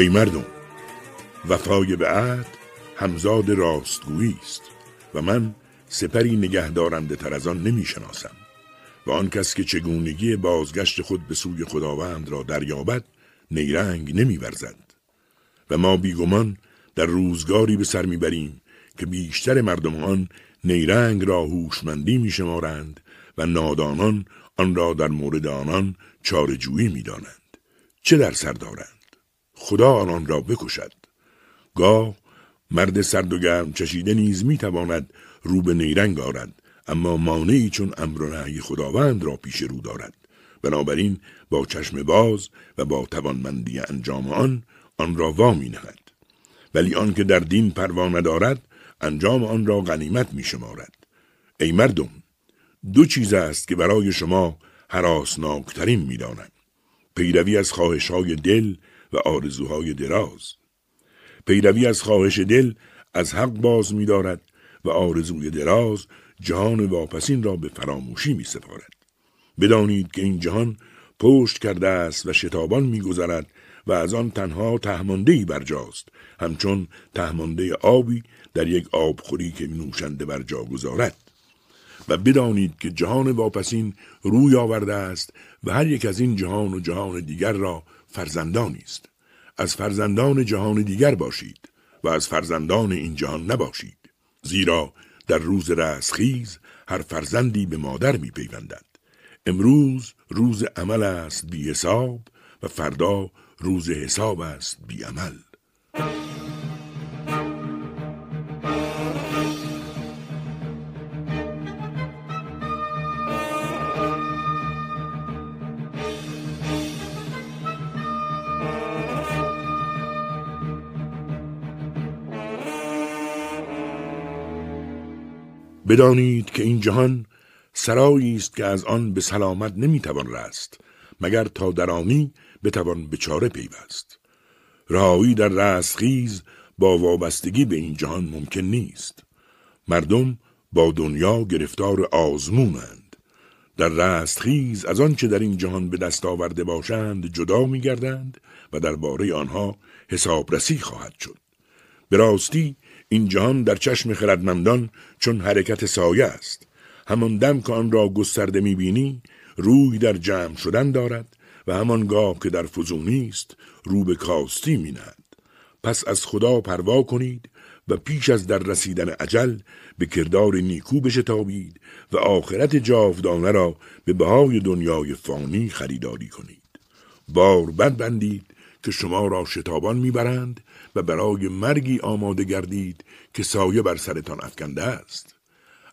ای مردم وفای به عهد همزاد راستگویی است و من سپری نگهدارنده تر از آن نمی شناسم و آن کس که چگونگی بازگشت خود به سوی خداوند را دریابد نیرنگ نمی ورزد. و ما بیگمان در روزگاری به سر می‌بریم که بیشتر مردم آن نیرنگ را هوشمندی میشمارند و نادانان آن را در مورد آنان چارجویی می‌دانند چه در سر دارند خدا آنان را بکشد گاه مرد سرد و گرم چشیده نیز می‌تواند رو به نیرنگ آرد اما مانعی چون امر و نهی خداوند را پیش رو دارد بنابراین با چشم باز و با توانمندی انجام آن آن را وامی نهد ولی آنکه در دین پروا ندارد انجام آن را غنیمت می شمارد. ای مردم دو چیز است که برای شما حراسناکترین می دانم. پیروی از خواهش های دل و آرزوهای دراز. پیروی از خواهش دل از حق باز می دارد و آرزوی دراز جهان واپسین را به فراموشی می سپارد. بدانید که این جهان پشت کرده است و شتابان می گذرد و از آن تنها تهمانده برجاست. همچون تهمانده آبی در یک آبخوری که نوشنده بر جا گذارد. و بدانید که جهان واپسین روی آورده است و هر یک از این جهان و جهان دیگر را فرزندانی است از فرزندان جهان دیگر باشید و از فرزندان این جهان نباشید زیرا در روز رسخیز هر فرزندی به مادر می پیوندد. امروز روز عمل است بی حساب و فردا روز حساب است بی عمل. بدانید که این جهان سرایی است که از آن به سلامت نمی‌توان رست مگر تا درانی بتوان به چاره پیوست. رهایی در رستخیز با وابستگی به این جهان ممکن نیست. مردم با دنیا گرفتار آزمونند. در رستخیز از آنچه در این جهان به دست آورده باشند جدا میگردند و درباره آنها حسابرسی خواهد شد. به راستی این جهان در چشم خردمندان چون حرکت سایه است. همان دم که آن را گسترده می‌بینی روی در جمع شدن دارد و همان گاه که در فزونی است رو به کاستی مینهد. پس از خدا پروا کنید و پیش از در رسیدن عجل به کردار نیکو بشتابید و آخرت جاودانه را به بهای دنیای فانی خریداری کنید. بار بد بندید که شما را شتابان می‌برند و برای مرگی آماده گردید که سایه بر سرتان افکنده است.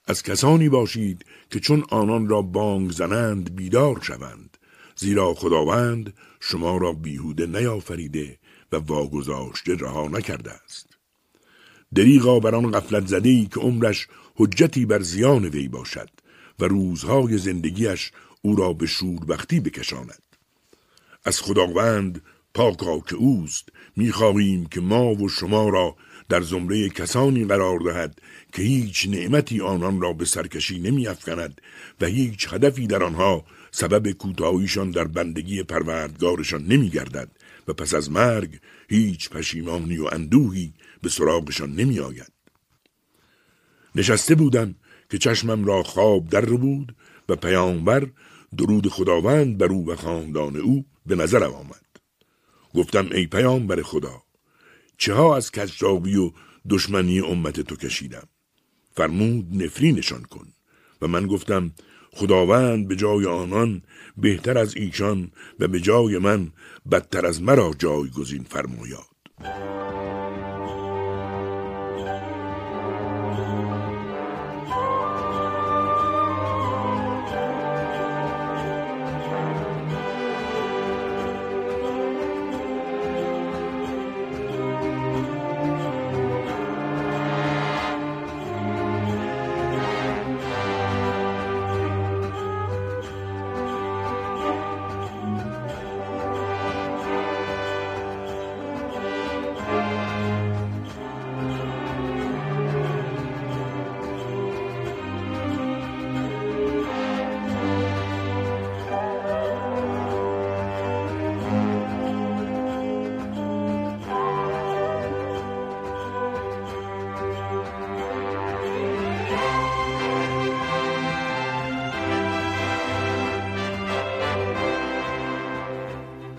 از کسانی باشید که چون آنان را بانگ زنند بیدار شوند زیرا خداوند شما را بیهوده نیافریده و واگذاشته رها نکرده است. دریغا بر آن غفلت زده ای که عمرش حجتی بر زیان وی باشد و روزهای زندگیش او را به شوربختی بکشاند. از خداوند پاکا که اوست می‌خواهیم که ما و شما را در زمره کسانی قرار دهد که هیچ نعمتی آنان را به سرکشی نمیافکند و هیچ هدفی در آنها سبب کوتاهیشان در بندگی پروردگارشان نمی گردد و پس از مرگ هیچ پشیمانی و اندوهی به سراغشان نمی آید. نشسته بودم که چشمم را خواب در بود و پیامبر درود خداوند بر او و خاندان او به نظرم آمد. گفتم ای پیامبر خدا چه ها از کجرابی و دشمنی امت تو کشیدم؟ فرمود نفرینشان کن. و من گفتم خداوند به جای آنان بهتر از ایشان و به جای من بدتر از مرا جایگزین فرماید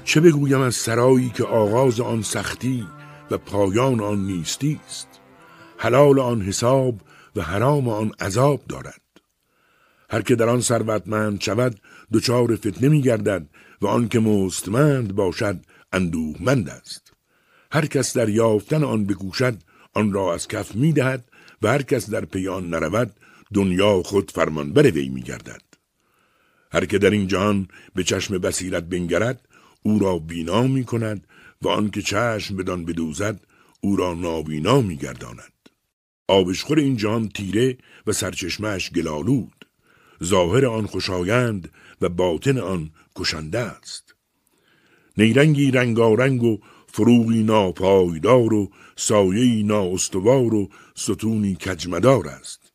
چه بگویم از سرایی که آغاز آن سختی و پایان آن نیستی است؟ حلال آن حساب و حرام آن عذاب دارد. هر که در آن ثروتمند شود دچار فتنه می گردد و آن که مستمند باشد اندوهمند است. هر کس در یافتن آن بکوشد آن را از کف می دهد و هر کس در پیان نرود دنیا خود فرمانبر وی می گردد هر که در این جهان به چشم بصیرت بنگرد او را بینا می کند و آنکه چشم بدان بدوزد او را نابینا می گرداند. آبشخور این جهان تیره و سرچشمش گلالود. ظاهر آن خوشایند و باطن آن کشنده است. نیرنگی رنگارنگ و فروغی ناپایدار و سایهی نااستوار و ستونی کجمدار است.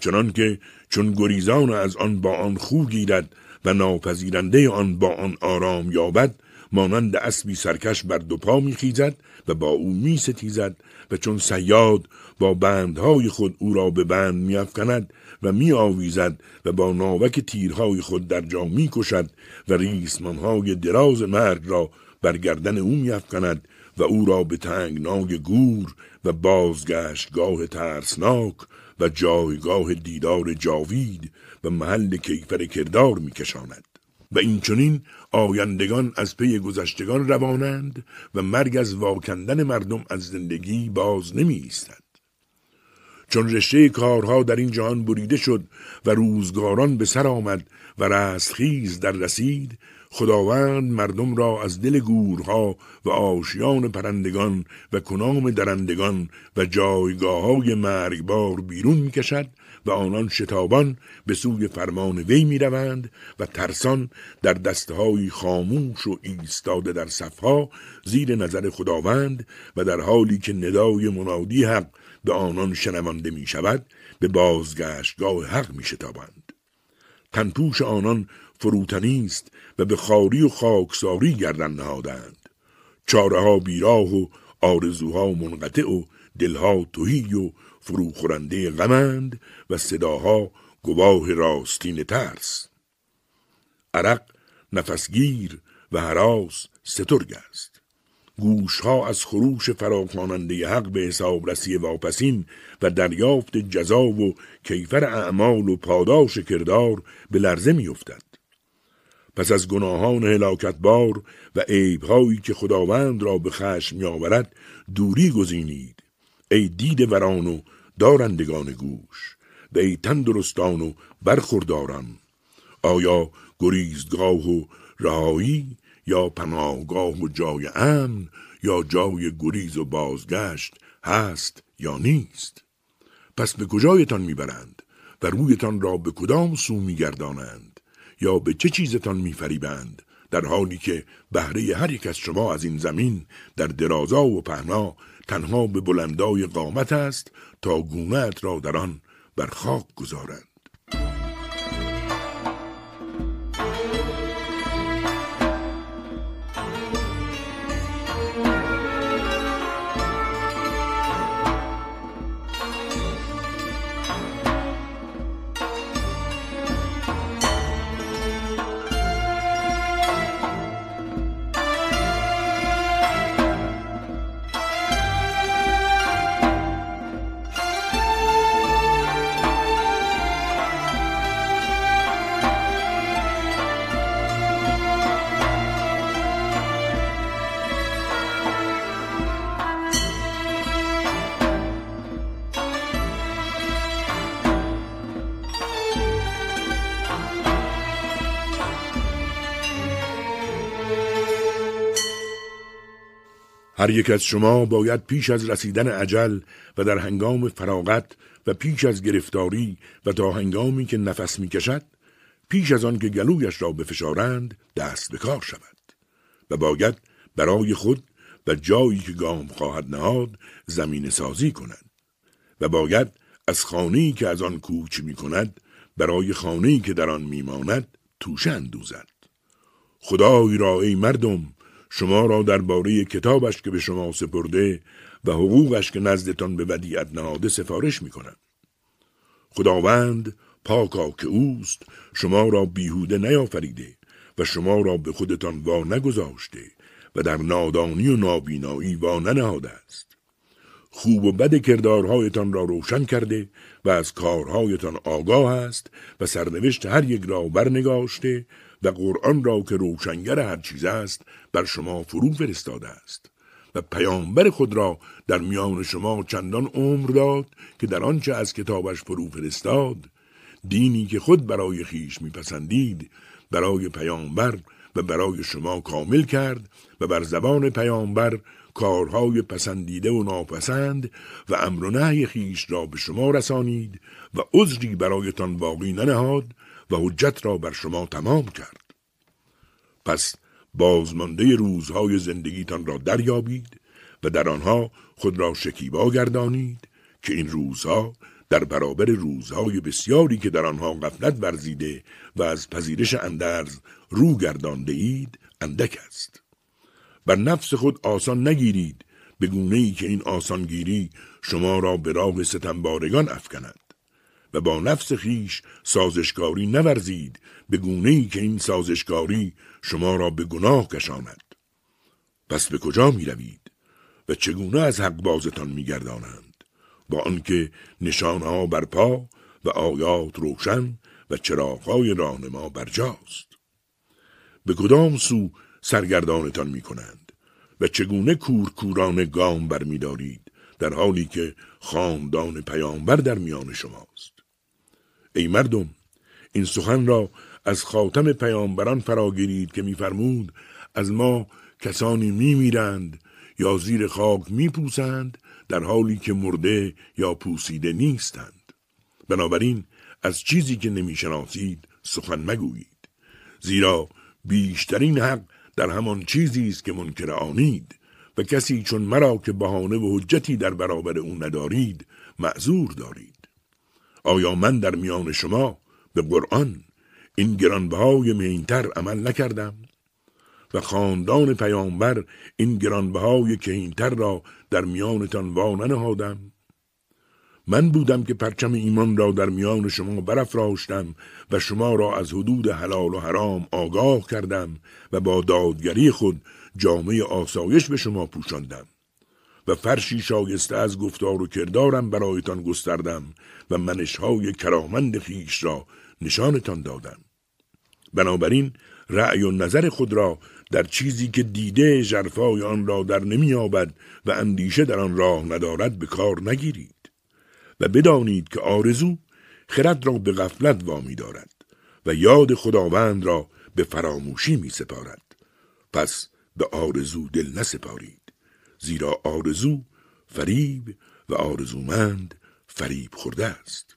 چنانکه چون گریزان از آن با آن خو گیرد و ناپذیرنده آن با آن آرام یابد مانند اسبی سرکش بر دو پا میخیزد و با او میستیزد و چون سیاد با بندهای خود او را به بند میافکند و میآویزد و با ناوک تیرهای خود در جا می‌کشد و ریسمانهای دراز مرگ را بر گردن او میافکند و او را به تنگنای گور و بازگشتگاه ترسناک و جایگاه دیدار جاوید و محل کیفر کردار میکشاند. و این چنین آیندگان از پی گذشتگان روانند و مرگ از واکندن مردم از زندگی باز نمی ایستد. چون رشته کارها در این جهان بریده شد و روزگاران به سر آمد و رستخیز در رسید خداوند مردم را از دل گورها و آشیان پرندگان و کنام درندگان و جایگاه های مرگبار بیرون می کشد و آنان شتابان به سوی فرمان وی می روند و ترسان در دستهای خاموش و ایستاده در صفها زیر نظر خداوند و در حالی که ندای منادی حق به آنان شنوانده می شود به بازگشتگاه حق می شتابند. تنپوش آنان فروتنی است و به خاری و خاکساری گردن نهادند. چاره ها بیراه و آرزوها منقطع و دلها توهی و فروخورنده غمند و صداها گواه راستین ترس. عرق نفسگیر و حراس سترگ است. گوشها از خروش فراخواننده حق به حسابرسی واپسین و دریافت جزا و کیفر اعمال و پاداش کردار به لرزه میافتد. پس از گناهان هلاکتبار و عیبهایی که خداوند را به خشم میآورد دوری گزینید. ای دید وران و دارندگان گوش ای تندرستان و برخورداران آیا گریزگاه و رهایی یا پناهگاه و جای امن یا جای گریز و بازگشت هست یا نیست؟ پس به کجایتان می‌برند؟ و رویتان را به کدام سو میگردانند؟ یا به چه چیزتان میفریبند؟ در حالی که بهره هر یک از شما از این زمین در درازا و پهنا تنها به بلندای قامت است تا گونهت را در آن بر خاک گذارند. هر یک از شما باید پیش از رسیدن عجل و در هنگام فراغت و پیش از گرفتاری و تا هنگامی که نفس می‌کشد پیش از آن که گلویش را بفشارند دست به کار شود و باید برای خود و جایی که گام خواهد نهاد زمین سازی کند و باید از خانه‌ای که از آن کوچ می کند برای خانه‌ای که در آن میماند توشه اندوزد. خدای را ای مردم شما را درباره کتابش که به شما سپرده و حقوقش که نزدتان به ودیعت نهاده سفارش می کند. خداوند پاکا که اوست شما را بیهوده نیافریده و شما را به خودتان وا نگذاشته و در نادانی و نابینایی وا ننهاده است. خوب و بد کردارهایتان را روشن کرده و از کارهایتان آگاه است و سرنوشت هر یک را برنگاشته و قرآن را که روشنگر هر چیز است بر شما فرو فرستاده است. و پیامبر خود را در میان شما چندان عمر داد که در آنچه از کتابش فرو فرستاد دینی که خود برای خیش میپسندید برای پیامبر و برای شما کامل کرد و بر زبان پیامبر کارهای پسندیده و ناپسند و امر و نهی خیش را به شما رسانید و عذری برایتان باقی ننهاد و حجت را بر شما تمام کرد. پس بازمانده روزهای زندگیتان را دریابید و در آنها خود را شکیبا گردانید که این روزها در برابر روزهای بسیاری که در آنها غفلت ورزیده و از پذیرش اندرز رو گردانده اید اندک است. بر نفس خود آسان نگیرید به گونه ای که این آسانگیری شما را به راه ستمبارگان افکند. و با نفس خیش سازشکاری نورزید به گونه ای که این سازشکاری شما را به گناه کشاند. پس به کجا می روید و چگونه از حق بازتان می گردانند با آنکه نشانها بر پا و آیات روشن و چراغهای راهنما برجاست. به کدام سو سرگردانتان می کنند و چگونه کورکورانه گام برمیدارید در حالی که خاندان پیامبر در میان شماست؟ ای مردم این سخن را از خاتم پیامبران فراگیرید که میفرمود از ما کسانی میمیرند یا زیر خاک میپوسند در حالی که مرده یا پوسیده نیستند. بنابراین از چیزی که نمی‌شناسید سخن مگویید. زیرا بیشترین حق در همان چیزی است که منکر آنید و کسی چون مرا که بهانه و حجتی در برابر او ندارید معذور دارید. آیا من در میان شما به قرآن این گرانبهای مینتر عمل نکردم؟ و خاندان پیامبر این گرانبهای کهینتر را در میانتان وا ننهادم. من بودم که پرچم ایمان را در میان شما برافراشتم و شما را از حدود حلال و حرام آگاه کردم و با دادگری خود جامعه آسایش به شما پوشاندم. و فرشی شایسته از گفتار و کردارم برایتان گستردم و منشهای کرامند خیش را نشانتان دادم. بنابراین رأی و نظر خود را در چیزی که دیده جرفای آن را در نمیابد و اندیشه در آن راه ندارد به کار نگیرید و بدانید که آرزو خرد را به غفلت وامی دارد و یاد خداوند را به فراموشی می سپارد پس به آرزو دل نسپارید. زیرا آرزو فریب و آرزومند فریب خورده است.